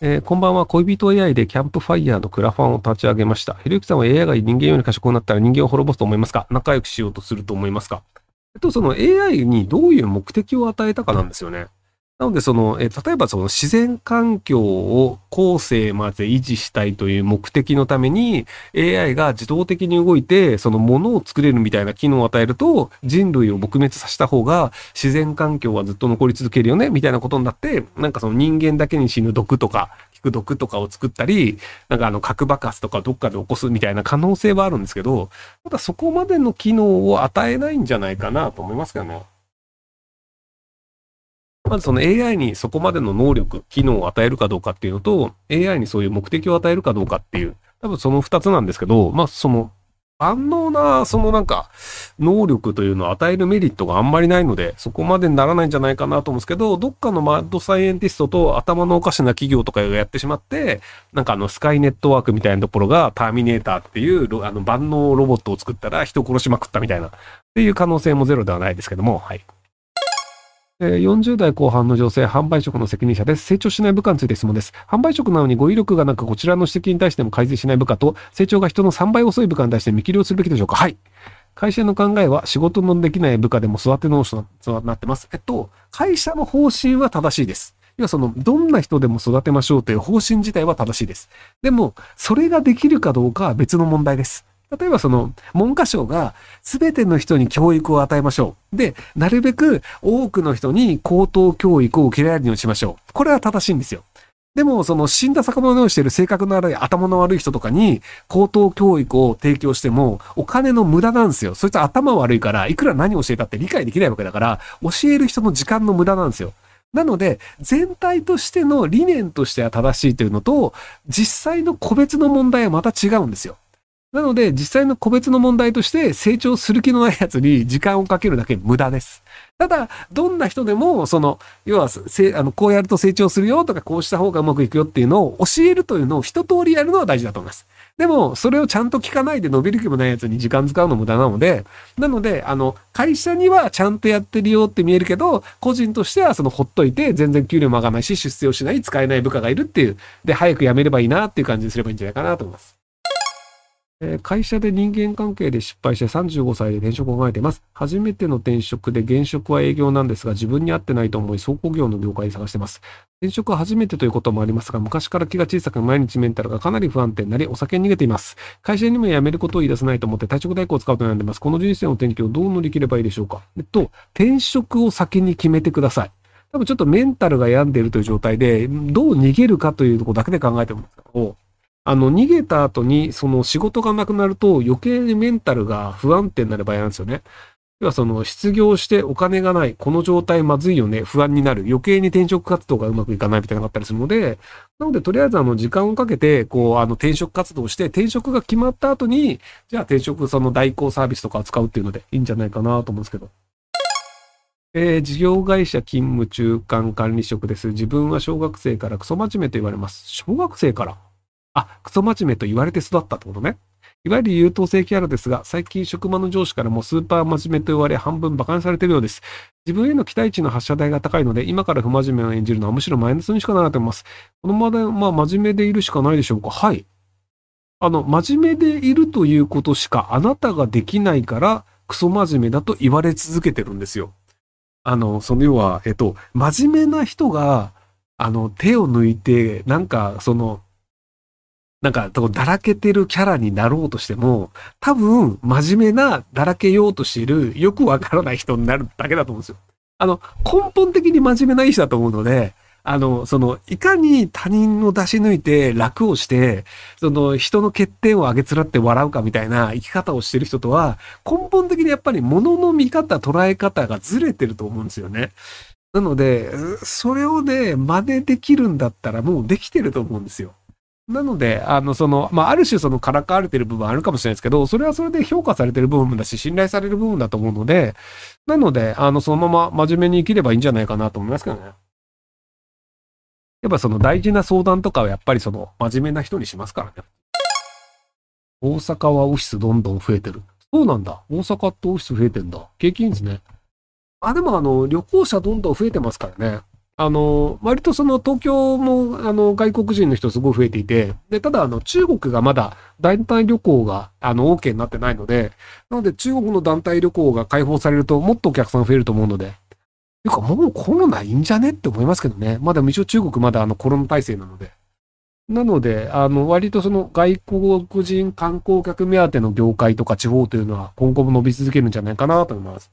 えーこんばんは。恋人 AI でキャンプファイヤーのクラファンを立ち上げました。ひろゆきさんは AI が人間より賢くなったら人間を滅ぼすと思いますか？仲良くしようとすると思いますか？えっと、その AI にどういう目的を与えたかなんですよね。なので、その、え例えばその自然環境を後世まで維持したいという目的のために AI が自動的に動いて、そのものを作れるみたいな機能を与えると人類を撲滅させた方が自然環境はずっと残り続けるよねみたいなことになって、なんかその人間だけに死ぬ毒とか、効く毒とかを作ったり、なんかあの核爆発とかどっかで起こすみたいな可能性はあるんですけど、ただそこまでの機能を与えないんじゃないかなと思いますけどね。まずその AI にそこまでの能力、機能を与えるかどうかっていうのと、AI にそういう目的を与えるかどうかっていう、多分その二つなんですけど、まあその万能な、そのなんか、能力というのを与えるメリットがあんまりないので、そこまでにならないんじゃないかなと思うんですけど、どっかのマッドサイエンティストと頭のおかしな企業とかがやってしまって、なんかあの、スカイネットワークみたいなところが、ターミネーターっていう、あの、万能ロボットを作ったら人殺しまくったみたいな、っていう可能性もゼロではないですけども、はい。40代後半の女性、販売職の責任者です。成長しない部下について質問です。販売職なのに語彙力がなく、こちらの指摘に対しても改善しない部下と、成長が人の3倍遅い部下に対して見切りをするべきでしょうかはい。会社の考えは仕事のできない部下でも育て直しとなってます。えっと、会社の方針は正しいです。要はその、どんな人でも育てましょうという方針自体は正しいです。でも、それができるかどうかは別の問題です。例えばその、文科省が全ての人に教育を与えましょう。で、なるべく多くの人に高等教育を受けられるようにしましょう。これは正しいんですよ。でも、その死んだ魚のようにしている性格の悪い頭の悪い人とかに高等教育を提供してもお金の無駄なんですよ。そいつ頭悪いから、いくら何を教えたって理解できないわけだから、教える人の時間の無駄なんですよ。なので、全体としての理念としては正しいというのと、実際の個別の問題はまた違うんですよ。なので、実際の個別の問題として成長する気のないやつに時間をかけるだけ無駄です。ただ、どんな人でも、その、要は、あの、こうやると成長するよとか、こうした方がうまくいくよっていうのを教えるというのを一通りやるのは大事だと思います。でも、それをちゃんと聞かないで伸びる気もないやつに時間使うの無駄なので、なので、あの、会社にはちゃんとやってるよって見えるけど、個人としてはそのほっといて、全然給料も上がらないし、出世をしない、使えない部下がいるっていう、で、早く辞めればいいなっていう感じにすればいいんじゃないかなと思います。会社で人間関係で失敗して35歳で転職を考えています。初めての転職で現職は営業なんですが、自分に合ってないと思い、倉庫業の業界を探しています。転職は初めてということもありますが、昔から気が小さく毎日メンタルがかなり不安定になり、お酒に逃げています。会社にも辞めることを言い出せないと思って退職代行を使うと悩んでいます。この人生の転機をどう乗り切ればいいでしょうかえっと、転職を先に決めてください。多分ちょっとメンタルが病んでいるという状態で、どう逃げるかというところだけで考えてもらうんです、あの、逃げた後に、その仕事がなくなると余計にメンタルが不安定になる場合なんですよね。要はその失業してお金がない、この状態まずいよね、不安になる、余計に転職活動がうまくいかないみたいなのがあったりするので、なのでとりあえずあの時間をかけて、こうあの転職活動をして、転職が決まった後に、じゃあ転職その代行サービスとかを使うっていうのでいいんじゃないかなと思うんですけど。えー事業会社勤務中間管理職です。自分は小学生からクソ真面目と言われます。小学生から？あ、クソ真面目と言われて育ったってことね。いわゆる優等生キャラですが、最近職場の上司からもスーパー真面目と言われ、半分馬鹿にされてるようです。自分への期待値の発射台が高いので、今から不真面目を演じるのはむしろマイナスにしかならないと思います。このままで、まあ、真面目でいるしかないでしょうか。はい。あの、真面目でいるということしかあなたができないから、クソ真面目だと言われ続けてるんですよ。あの、その要は、えっと、真面目な人が、あの、手を抜いて、なんか、その、なんか、だらけてるキャラになろうとしても、多分、真面目な、だらけようとしている、よくわからない人になるだけだと思うんですよ。あの、根本的に真面目ない人だと思うので、あの、その、いかに他人を出し抜いて楽をして、その、人の欠点を上げつらって笑うかみたいな生き方をしてる人とは、根本的にやっぱり物の見方、捉え方がずれてると思うんですよね。なので、それをね、真似できるんだったらもうできてると思うんですよ。なので、あの、その、まあ、ある種そのからかわれてる部分あるかもしれないですけど、それはそれで評価されてる部分だし、信頼される部分だと思うので、なので、あの、そのまま真面目に生きればいいんじゃないかなと思いますけどね。やっぱその大事な相談とかはやっぱりその真面目な人にしますからね。大阪はオフィスどんどん増えてる。そうなんだ。大阪ってオフィス増えてんだ。景気いいんですね。あ、でもあの、旅行者どんどん増えてますからね。あの、割とその東京も、あの、外国人の人すごい増えていて、で、ただ、あの、中国がまだ団体旅行が、あの、OK になってないので、なので中国の団体旅行が解放されると、もっとお客さん増えると思うので、ていうか、もうコロナいいんじゃねって思いますけどね。まだ、一応中国まだあのコロナ体制なので。なので、あの、割とその外国人観光客目当ての業界とか地方というのは今後も伸び続けるんじゃないかなと思います。